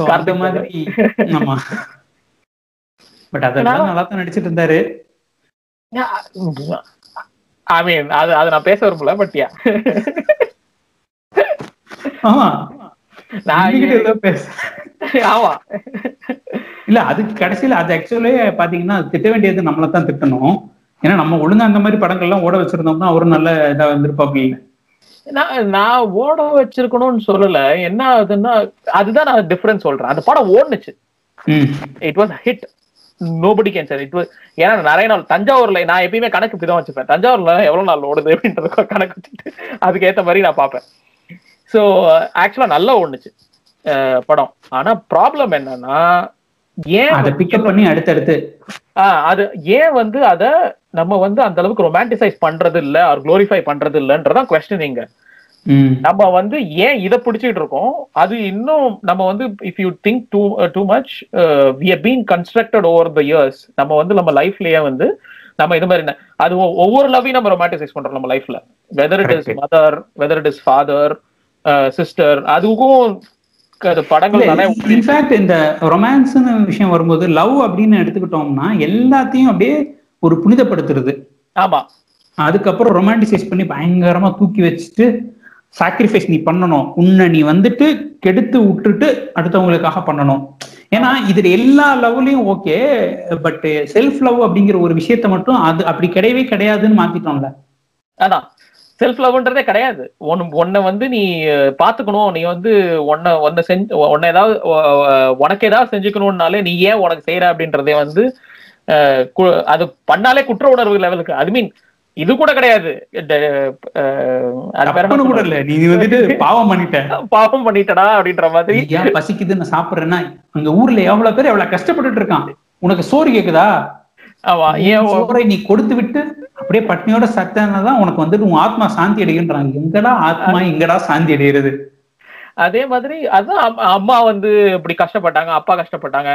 அந்த மாதிரி ஆமா. பட் அதெல்லாம் நல்லா தான் நடிச்சிட்டு இருந்தாரு. ஐ மீன் அது அது நான் பேச விரும்பல பட் யா ஆமா. நான் பேச ஆமா. இல்ல அதுக்கு கடைசியில அது ஆக்சுவலி பாத்தீங்கன்னா அது திட்ட வேண்டியது நம்மள தான் திட்டணும். ஏன்னா நம்ம ஒழுங்கா அந்த மாதிரி படங்கள்லாம் ஓட வச்சிருந்தோம்னா அவரும் நல்ல இதா வந்திருப்பாப்ல. நான் நான் ஓட வச்சிருக்கணும்னு சொல்லல. என்ன ஆகுதுன்னா அதுதான் நான் டிஃபரன்ஸ் சொல்றேன். அந்த படம் ஓடுனுச்சு. It was hit nobody can sir it was ஏன்னா நிறைய நாள் தஞ்சாவூர்ல நான் எப்பயுமே கணக்கு இப்படிதான் வச்சுப்பேன். தஞ்சாவூர்ல எவ்வளவு நாள் ஓடுது அப்படின்றது கணக்கு வச்சுட்டு அதுக்கு ஏத்த மாதிரி நான் பார்ப்பேன். ஸோ ஆக்சுவலா நல்லா ஓடுனுச்சு படம். ஆனா ப்ராப்ளம் என்னன்னா ஏன் அதை பிக்கப் பண்ணி அடுத்தடுத்து. அது ஏன் வந்து அத நம்ம வந்து அந்த அளவுக்கு ரொமான்டிசைஸ் பண்றது இல்ல ஆர் குளோரிஃபை பண்றது இல்லன்றதான் கொஸ்டின் இங்க ம். நம்ம வந்து ஏன் இதை பிடிச்சிட்டு இருக்கோம்? அது இன்னும் நம்ம வந்து if you think too too much we are been constructed over the years நம்ம வந்து நம்ம லைஃப்லயே வந்து நம்ம இது மாதிரி என்ன- அது ஒவ்வொரு லவ்வையும் நம்ம ரொமான்டிசைஸ் பண்றோம் நம்ம லைஃப்ல whether it is. Mother whether it is father sister அதுக்கும் இன்ஃபேக்ட் இந்த ரொமான்ஸ்னு விஷயம் வரும்போது லவ் அப்படின்னு எடுத்துக்கிட்டோம்னா எல்லாத்தையும் அப்படியே ஒரு புனிதப்படுத்துறது. ஆமா. அதுக்கப்புறம் ரொமான்டிசைஸ் பண்ணி பயங்கரமா தூக்கி வச்சுட்டு சாக்ரிஃபைஸ் நீ பண்ணணும். உன்னை நீ வந்துட்டு கெடுத்து விட்டுட்டு அடுத்தவங்களுக்காக பண்ணணும். ஏன்னா இதுல எல்லா லவ்லயும் ஓகே பட் செல்ஃப் லவ் அப்படிங்கிற ஒரு விஷயத்த மட்டும் அது அப்படி கிடையவே கிடையாதுன்னு மாத்திட்டோம்ல. அதான். செல்ஃப் லவ்ன்றதே கிடையாது. ஒன்னு உன்னை வந்து நீ பாத்துக்கணும். நீ வந்து உன்னை உன்னை செஞ்சு உன்னை ஏதாவது உனக்கு ஏதாவது செஞ்சுக்கணும்னாலே நீ ஏன் உனக்கு செய்யற அப்படின்றதே வந்து அது பண்ணாலே குற்ற உணர்வு லெவலுக்கு அது மீன் இது கூட கிடையாது. கூட இல்ல. நீ வந்துட்டு பாவம் பண்ணிட்ட? பாவம் பண்ணிட்டடா அப்படின்ற மாதிரி. ஏன் பசிக்குது நான் சாப்பிடுறேன்னா அங்க ஊர்ல எவ்வளவு பேர் எவ்வளவு கஷ்டப்பட்டுட்டு இருக்கான்? உனக்கு சோறு கேக்குதா? சோறை நீ கொடுத்து விட்டு அப்படியே பட்னியோட சத்ததான் உனக்கு வந்துட்டு உன் ஆத்மா சாந்தி அடைகின்றாங்க எங்கடா ஆத்மா எங்கடா சாந்தி அடைகிறது அதே மாதிரி அதான் அம்- அம்மா வந்து இப்படி கஷ்டப்பட்டாங்க அப்பா கஷ்டப்பட்டாங்க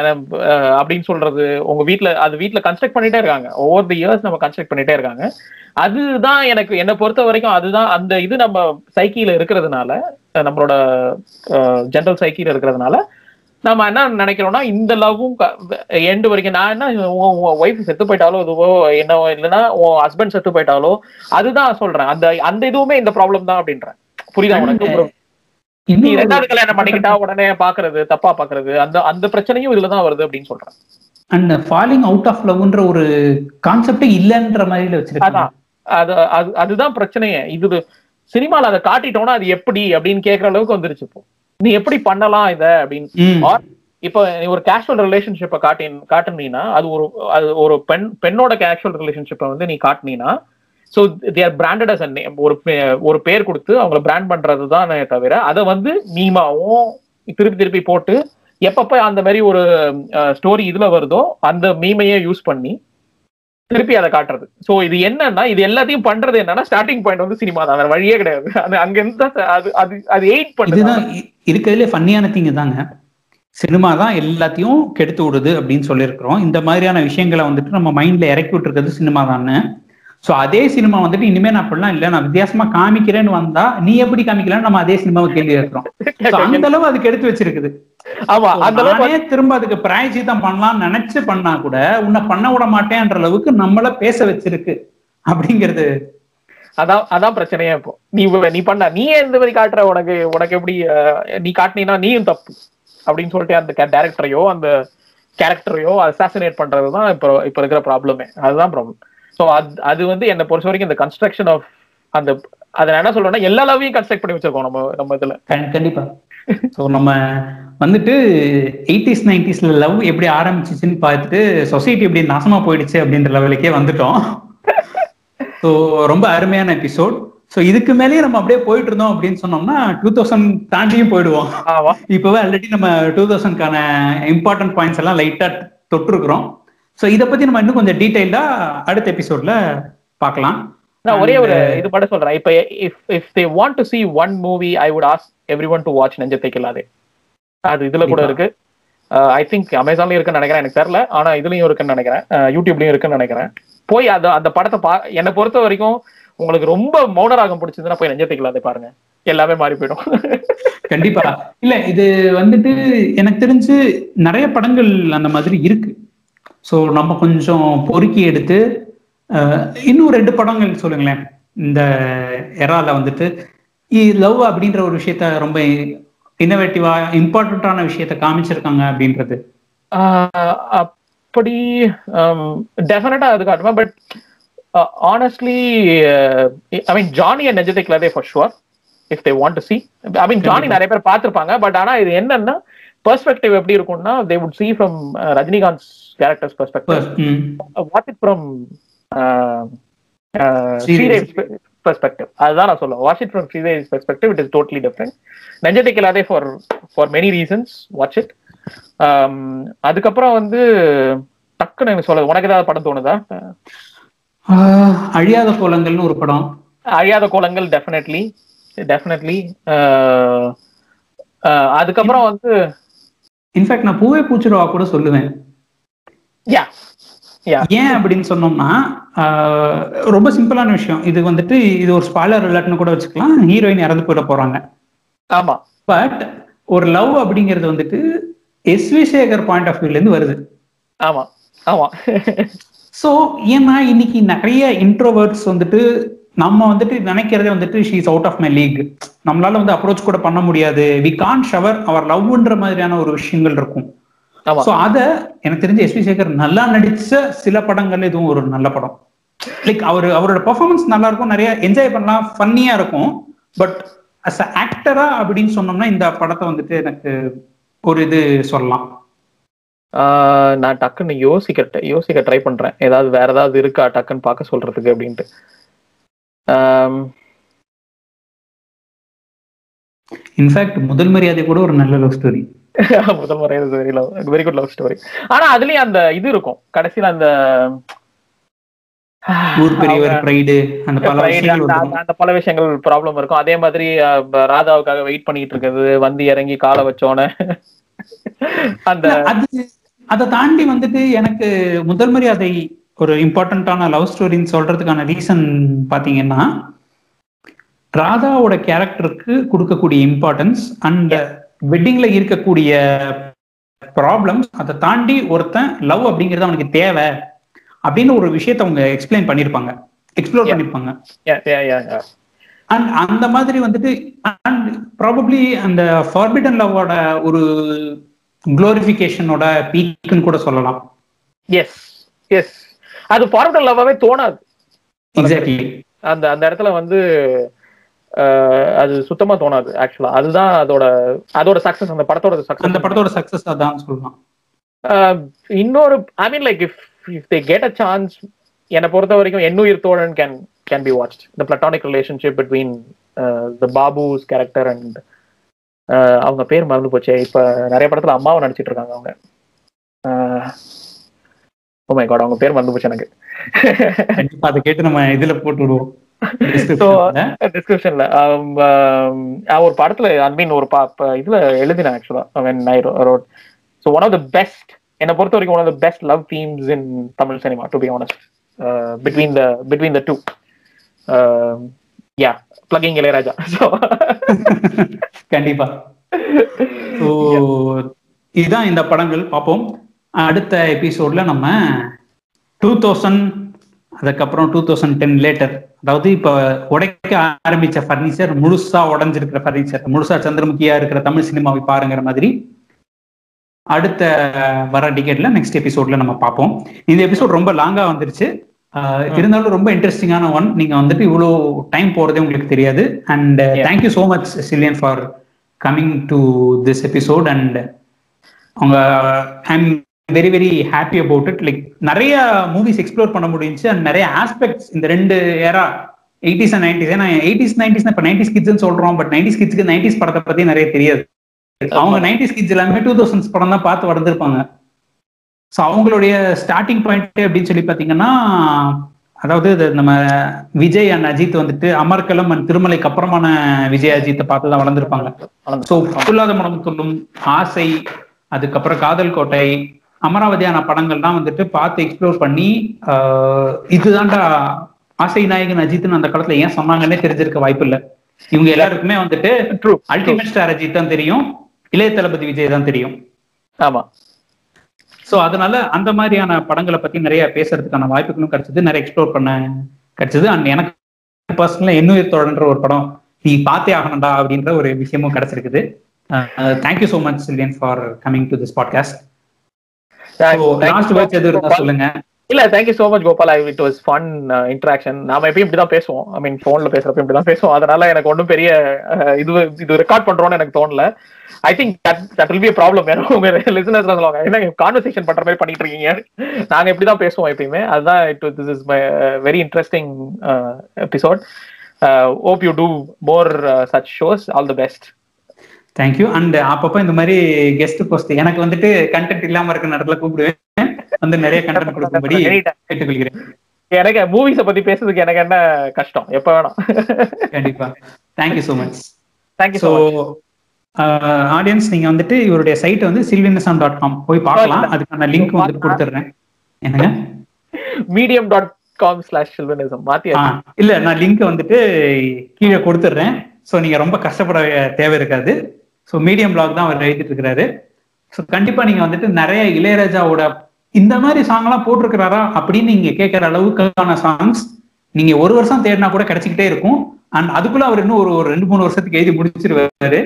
அப்படின்னு சொல்றது உங்க வீட்ல அது வீட்ல கன்ஸ்ட்ரக்ட் பண்ணிட்டே இருக்காங்க. ஒவ்வொரு தி இயர்ஸ் நம்ம கன்ஸ்ட்ரக்ட் பண்ணிட்டே இருக்காங்க. அதுதான் எனக்கு என்னை பொறுத்த வரைக்கும் அதுதான் அந்த இது நம்ம சைக்கில இருக்கிறதுனால நம்மளோட ஜென்ரல் சைக்கில இருக்கிறதுனால நம்ம என்ன நினைக்கிறோம்னா இந்த லவ்வும் எண்டு வரைக்கும் நான் என்ன உன் ஒய்ஃப் செத்து போயிட்டாலோ இதுவோ என்ன இல்லைன்னா உன் ஹஸ்பண்ட் செத்து போயிட்டாலோ அதுதான் சொல்றேன். அந்த அந்த இதுவுமே இந்த ப்ராப்ளம் தான் அப்படின்றேன். புரியுதா உனக்கு? நீ ரெண்டாவது கல்யாணம் பண்ணிக்கிட்டா உடனே பாக்குறது தப்பா பாக்குறது அந்த அந்த பிரச்சனையும் இதுலதான் வருது அப்படின்னு சொல்றேன். அண்ட் ஃபாலிங் அவுட் ஆஃப் லவ்ன்ற ஒரு கான்செப்டே இல்லைன்ற மாதிரி வச்சிருக்காங்க. அது அது அதுதான் பிரச்சனையே. இது சினிமால அதை காட்டிட்டோம்னா அது எப்படி அப்படின்னு கேக்குற அளவுக்கு வந்துருச்சு இப்போ. நீ எப்படி பண்ணலாம் இத அப்படின்னு. இப்போ நீ ஒரு கேஷுவல் ரிலேஷன்ஷிப்பை காட்டி காட்டுனீங்கன்னா அது ஒரு அது ஒரு பெண் பெண்ணோட கேஷுவல் ரிலேஷன்ஷிப்பை வந்து நீ காட்டுனீங்கன்னா ஸோ தேர் பிராண்டட் அஸ் ஒரு ஒரு பேர் கொடுத்து அவங்கள பிராண்ட் பண்றது தானே தவிர அதை வந்து மீமாவும் திருப்பி திருப்பி போட்டு எப்பப்ப அந்த மாதிரி ஒரு ஸ்டோரி இதுல வருதோ அந்த மீமையே யூஸ் பண்ணி திருப்பி அதை காட்டுறது. சோ இது என்னன்னா இது எல்லாத்தையும் பண்றது என்னன்னா ஸ்டார்டிங் பாயிண்ட் வந்து சினிமா தான். வேற வழியே கிடையாது. அது அங்க அது அது அது எயிட் பண்ணுது. இருக்கிறதுல ஃபன்னியான திங்க தாங்க. சினிமா தான் எல்லாத்தையும் கெடுத்து விடுது அப்படின்னு சொல்லியிருக்கிறோம். இந்த மாதிரியான விஷயங்களை வந்துட்டு நம்ம மைண்ட்ல இறக்கி விட்டுருக்கிறது சினிமா தானே ஸோ அதே சினிமா வந்துட்டு இனிமே நான் அப்படிலாம் இல்லை. நான் வித்தியாசமா காமிக்கிறேன்னு வந்தா நீ எப்படி காமிக்கலன்னு நம்ம அதே சினிமாவை கேள்வி So, அந்த அளவு அதுக்கு எடுத்து வச்சிருக்குது. ஆமா அந்த திரும்ப அதுக்கு பிராயச்சித்தம் பண்ணலாம்னு நினைச்சு பண்ணா கூட உன்னை பண்ண விட மாட்டேன்ற அளவுக்கு நம்மள பேச வச்சிருக்கு. அப்படிங்கிறது. அதான் அதான் பிரச்சனையே இப்போ. நீ நீ பண்ண நீ இந்த மாதிரி காட்டுற? உனக்கு உனக்கு எப்படி நீ காட்டினீன்னா நீயும் தப்பு. அப்படின்னு சொல்லிட்டு அந்த டேரக்டரையோ அந்த கேரக்டரையோ அசாசினேட் பண்றதுதான் இப்போ இப்போ இருக்கிற ப்ராப்ளமே அதுதான் ப்ராப்ளம் ஸோ அது அது வந்து என்னை பொறுத்த வரைக்கும் இந்த கன்ஸ்ட்ரக்ஷன் ஆஃப் அந்த அதை நான் என்ன சொல்றேன்னா எல்லா லவ்வையும் கன்ஸ்ட்ரக்ட் பண்ணி வச்சிருக்கோம் நம்ம நம்ம இதுல. கண்- கண்டிப்பா. ஸோ நம்ம வந்துட்டு எயிட்டிஸ் நைன்டிஸ்ல லவ் எப்படி ஆரம்பிச்சிச்சுன்னு பார்த்துட்டு சொசைட்டி எப்படி நாசமா போயிடுச்சு அப்படின்ற லெவலுக்கே வந்துட்டோம். ஸோ ரொம்ப அருமையான எபிசோட் ஸோ இதுக்கு மேலேயே நம்ம அப்படியே போயிட்டு இருந்தோம் அப்படின்னு சொன்னோம்னா டூ தௌசண்ட் தாண்டியும் போயிடுவோம். இப்போவே ஆல்ரெடி நம்ம டூ தௌசண்ட்கான இம்பார்ட்டன்ட் பாயிண்ட்ஸ் எல்லாம் லைட்டா தொட்டிருக்கிறோம். ஸோ இதை பத்தி நம்ம இன்னும் கொஞ்சம் டீட்டெயிலா அடுத்த எபிசோட்ல பார்க்கலாம். நான் ஒரே ஒரு இது மட்டும் சொல்றேன். இப்ப if if they want to see one movie I would ask everyone to watch Nenjathai Killathe அது இதுல கூட இருக்கு. ஐ திங்க் அமேசான்லயும் இருக்குன்னு நினைக்கிறேன். எனக்கு தெரியல. ஆனா இதுலயும் இருக்குன்னு நினைக்கிறேன். யூடியூப்லயும் இருக்குன்னு நினைக்கிறேன். போய் அந்த அந்த படத்தை பா என்னை பொறுத்த வரைக்கும் உங்களுக்கு ரொம்ப மௌனராகம் பிடிச்சதுன்னா போய் நெஞ்சத்தை கில்லாதே பாருங்க. எல்லாமே மாறி போயிடும். கண்டிப்பா. இல்ல இது வந்துட்டு எனக்கு தெரிஞ்சு நிறைய படங்கள் அந்த மாதிரி இருக்கு. சோ நம்ம கொஞ்சம் பொறுக்கி எடுத்து இன்னும் ரெண்டு படங்கள் சொல்லுங்களேன். இந்த எரால வந்துட்டு லவ் அப்படின்ற ஒரு விஷயத்த ரொம்ப இன்னோவேட்டிவா இம்பார்ட்டன்டான விஷயத்த காமிச்சிருக்காங்க அப்படின்றது. அப்படி டெஃபினட்டா அது காட்டுவேன் but honestly I mean Johnny and Nenjathai Killathe for sure if they want to see I mean Johnny நிறைய பேர் பார்த்திருப்பாங்க. பட் ஆனா இது என்னன்னா பெர்ஸ்பெக்டிவ் எப்படி இருக்கும்னா they would see from Rajinikanth characters perspective what it from perspective அதுதான் நான் சொல்லுவேன். Watch it from Sridevi perspective it is totally different Nenjathai Killathe for for many reasons watch it அதுக்கப்புறம் வந்து டக்குன்னு எனக்கு சொல்ல உனக்கு ஏதாவது படம் தோணுதா? அழியாத கோலங்கள்னு ஒரு படம். அழியாத கோலங்கள் டெஃபினெட்லி டெஃபினெட்லி அதுக்கப்புறம் வந்து இன்ஃபேக்ட் நான் பூவே பூச்சிருவா கூட சொல்லுவேன். யா யா ஏன் அப்படின்னு சொன்னோம்னா ரொம்ப சிம்பிளான விஷயம். இது வந்துட்டு இது ஒரு ஸ்பாய்லர் இல்லாட்டுன்னு கூட வச்சுக்கலாம். ஹீரோயின் இறந்து போயிட போறாங்க. ஆமா. பட் ஒரு லவ் அப்படிங்கிறது வந்துட்டு S we Sekar point of வியூல இருந்து வருது. ஆமா. ஆமா. ஸோ ஏன்னா இன்னைக்கு நிறைய இன்ட்ரோவர்ட்ஸ் வந்துட்டு நம்ம வந்துட்டு நினைக்கிறதே வந்துட்டு she's out of my league நம்மளால வந்து அப்ரோச் கூட பண்ண முடியாது. வி கான் ஷவர் அவர் லவ்ன்ற மாதிரியான ஒரு விஷயங்கள் இருக்கும். ஸோ அத எனக்கு தெரிஞ்ச எஸ்வி சேகர் நல்லா நடிச்ச சில படங்கள்ல இதுவும் ஒரு நல்ல படம். லைக் அவர் அவரோட பெர்ஃபார்மன்ஸ் நல்லா இருக்கும். நிறைய என்ஜாய் பண்ணலாம். ஃபன்னியா இருக்கும். பட் அஸ் அ ஆக்டரா அப்படின்னு சொன்னோம்னா இந்த படத்தை வந்துட்டு எனக்கு ஒரு இது சொல்லலாம். நான் டக்குன்னு யோசிக்க யோசிக்க ட்ரை பண்றேன். ஏதாவது வேற ஏதாவது இருக்கா? டக்குன்னு பார்க்க சொல்றதுக்கு அப்படின்ட்டு. இன்ஃபேக்ட் முதல் மரியாதை கூட ஒரு நல்ல லவ் ஸ்டோரி முதல் முறை very love very good love story ஆனா அதுலயும் அந்த இது இருக்கும். கடைசியில அந்த ஊர் பெரியவர் பிரைடு அந்த பல அந்த- பல விஷயங்கள் ப்ராப்ளம் இருக்கும். அதே மாதிரி ராதாவுக்காக வெயிட் பண்ணிட்டு இருக்கிறது வந்து இறங்கி காலை வச்சோன்னே அந்த அதை தாண்டி வந்துட்டு எனக்கு முதல் மரியாதை ஒரு இம்பார்ட்டன்டான லவ் ஸ்டோரின்னு சொல்றதுக்கான ரீசன் பாத்தீங்கன்னா ராதாவோட கேரக்டருக்கு கொடுக்கக்கூடிய இம்பார்ட்டன்ஸ் அண்ட் வெட்டிங்ல இருக்கக்கூடிய ப்ராப்ளம்ஸ் அதை தாண்டி ஒருத்தன் லவ் அப்படிங்கிறது அவனுக்கு தேவை அப்படின்னு ஒரு விஷயத்தை அவங்க எக்ஸ்பிளைன் பண்ணிருப்பாங்க. எக்ஸ்ப்ளோர். பண்ணிருப்பாங்க. அண்ட் அந்த மாதிரி வந்துட்டு அண்ட் ப்ராபப்ளி அந்த ஃபார்பிடன் லவ்வோட ஒரு குளோரிஃபிகேஷனோட பீக்குன்னு கூட சொல்லலாம். எஸ் எஸ் அது ஃபார்வர்ட் லவ்வாவே தோணாது. அந்த அந்த இடத்துல வந்து அது சுத்தமா தோணாது ஆக்சுவலா அதுதான் அதோட அதோட சக்சஸ் அந்த படத்தோட அந்த சக்சஸ் படத்தோட சக்சஸ் அதான் சொல்லலாம் இன்னொரு I mean like if if they get a chance என்னை பொறுத்த வரைக்கும் Ennuyir Thozhan can can be watch the platonic relationship between the Babu's character and அவங்க பேர் மறந்து போச்சே. இப்ப நிறைய படத்துல அம்மாவை நடிச்சிட்டு இருக்காங்க அவங்க. ஓ மை காட் அவங்க பேர் மறந்து போச்சு எனக்கு. அதை கேட்டு நம்ம இதுல போட்டு விடுவோம். Description-ல. டிஸ்கிரிப்ஷன்ல ஒரு படத்துல ஐ மீன் ஒரு இதுல எழுதினேன் ஆக்சுவலா when I wrote so one of the best என்னை பொறுத்த வரைக்கும் one of the best love themes in Tamil cinema to be honest between the between the two யா பிளகிங் இளையராஜா. ஸோ கண்டிப்பா. இதுதான் இந்த படங்கள். பார்ப்போம். அடுத்த எபிசோட்ல நம்ம டூ தௌசண்ட் அதுக்கப்புறம் டூ தௌசண்ட் டென் லேட்டர் அதாவது இப்போ உடைக்க ஆரம்பிச்ச ஃபர்னிச்சர் முழுசா உடைஞ்சிருக்கிற ஃபர்னிச்சர் முழுசா சந்திரமுகியா இருக்கிற தமிழ் சினிமாவை பாருங்கிற மாதிரி அடுத்த வர டிக்கெட்ல நெக்ஸ்ட் எபிசோட்ல நம்ம பார்ப்போம். இந்த எபிசோட் ரொம்ப லாங்கா வந்துருச்சு. இருந்தாலும் ரொம்ப இன்ட்ரெஸ்டிங்கான ஒன் நீங்க வந்துட்டு இவ்வளோ டைம் போறதே உங்களுக்கு தெரியாது. And thank you so much Sillian for coming to this episode and அவங்க I'm very very happy about it like நிறைய மூவிஸ் எக்ஸ்ப்ளோர் பண்ண முடிஞ்சுச்சு. அண்ட் நிறைய ஆஸ்பெக்ட்ஸ் இந்த ரெண்டு ஏரா எயிட்டிஸ் அண்ட் நைன்டிஸ் ஏன்னா எயிட்டிஸ் நைன்டிஸ் இப்போ நைன்டிஸ் கிட்ஸ்னு சொல்றோம். பட் நைன்டிஸ் கிட்ஸ்க்கு நைன்டிஸ் படத்தை பத்தி நிறைய தெரியாது. அவங்க நைன்டிஸ் கிட்ஸ் எல்லாமே டூ தௌசண்ட்ஸ் படம் தான் பார்த்து வளர்ந்துருப்பாங்க. ஸோ அவங்களுடைய ஸ்டார்டிங் பாயிண்ட் அப்படின்னு சொல்லி பார்த்தீங்கன்னா அதாவது நம்ம விஜய் அண்ட் அஜித் வந்துட்டு அமர்கலம் அண்ட் திருமலைக்கு அப்புறமான விஜய் அஜித்தை பார்த்து தான் வளர்ந்துருப்பாங்க. ஸோ புல்லாத மனம் சொல்லும் ஆசை அதுக்கப்புறம் காதல் கோட்டை அமராவதியான படங்கள்லாம் வந்துட்டு பார்த்து எக்ஸ்ப்ளோர் பண்ணி இதுதான்டா ஆசை நாயகன் அஜித்னு அந்த காலத்துல ஏன் சொன்னாங்கன்னே தெரிஞ்சிருக்க வாய்ப்பு இல்லை இவங்க எல்லாருக்குமே வந்துட்டு அல்டிமேட் ஸ்டார் அஜித் தான் தெரியும் இளைய தளபதி விஜய் தான் தெரியும். ஆமா. சோ அதனால அந்த மாதிரியான படங்களை பத்தி நிறைய பேசுறதுக்கான வாய்ப்புகளும் கிடைச்சது நிறைய எக்ஸ்ப்ளோர் பண்ண கிடைச்சது. அண்ட் எனக்கு பர்சனலா இன்னுயிர் தோழன்ற ஒரு படம் நீ பார்த்தே ஆகணும்டா அப்படின்ற ஒரு விஷயமும் கிடைச்சிருக்குது. Thank you so much Sillian for coming to this podcast last words எது இருந்தா சொல்லுங்க. இல்ல thank you so much Gopal it was fun interaction நாம எப்பயும் இப்படிதான் பேசுவோம். ஐ மீன் போன்ல பேசுறப்ப இப்படிதான் பேசுவோம். அதனால எனக்கு ஒன்றும் பெரிய அஹ், இது இது ரெக்கார்ட் பண்றோம்னு எனக்கு தோணல. I think that will be problem வேற உங்க லிசனர்ஸ் சொல்லுவாங்க என்ன கான்வர்சேஷன் பண்ற மாதிரி பண்ணிட்டு இருக்கீங்க? நாங்க இப்படிதான் பேசுவோம் எப்பயுமே. அதுதான் it this is my very interesting episode hope you do more such shows all the best thank you and அப்பப்போ இந்த மாதிரி கெஸ்ட் போஸ்ட் எனக்கு வந்துட்டு கண்டென்ட் இல்லாம இருக்க நேரத்துல கூப்பிடுவேன். வந்து நிறைய கண்டென்ட் கொடுக்கும்படி கேட்டுக்கொள்கிறேன். எனக்கு மூவிஸ பத்தி பேசுறதுக்கு எனக்கு என்ன கஷ்டம்? எப்ப வேணாம். கண்டிப்பா. Thank you so much thank you so audience நீங்க வந்துட்டு இவருடைய சைட் வந்து சில்வினசம் டாட் காம் போய் பார்க்கலாம். அதுக்கான லிங்க் வந்துட்டு கொடுத்துட்றேன். என்னங்க? Medium dot com slash sylvanism மாத்தி ஆ, இல்ல நான் லிங்க் வந்துட்டு கீழே கொடுத்துட்றேன். ஸோ நீங்க ரொம்ப கஷ்டப்பட தேவை இருக்காது. ஸோ மீடியம் பிளாக் தான் அவர் எழுதிட்டு இருக்கிறாரு. ஸோ கண்டிப்பா நீங்க வந்துட்டு நிறைய இளையராஜாவோட இந்த மாதிரி சாங்லாம் போட்டிருக்கிறாரா அப்படின்னு நீங்க கேட்கற அளவுக்கான சாங்ஸ் நீங்க ஒரு வருஷம் தேடினா கூட கிடைச்சிக்கிட்டே இருக்கும். அண்ட் அதுக்குள்ள அவர் இன்னும் ஒரு ஒரு ரெண்டு மூணு வருஷத்துக்கு எழுதி முடிச்சிருவாரு.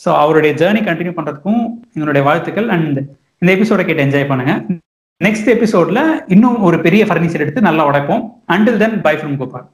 ஸோ அவருடைய ஜேர்னி கண்டினியூ பண்றதுக்கும் எங்களுடைய வாழ்த்துக்கள். அண்ட் இந்த எபிசோட கேட்டு என்ஜாய் பண்ணுங்க. நெக்ஸ்ட் எபிசோட்ல இன்னும் ஒரு பெரிய ஃபர்னிச்சர் எடுத்து நல்லா உடைப்போம். Until then bye from Gopal